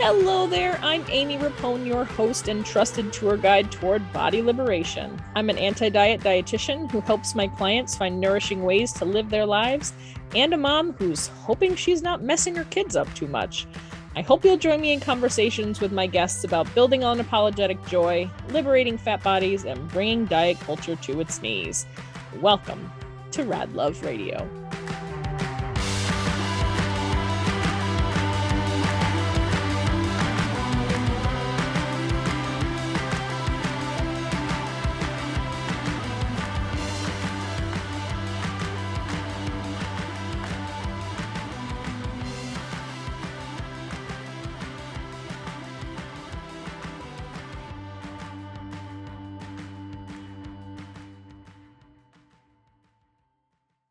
Hello there, I'm Amy Rapone, your host and trusted tour guide toward body liberation. I'm an anti diet dietitian who helps my clients find nourishing ways to live their lives, and a mom who's hoping she's not messing her kids up too much. I hope you'll join me in conversations with my guests about building unapologetic joy, liberating fat bodies, and bringing diet culture to its knees. Welcome to Rad Love Radio.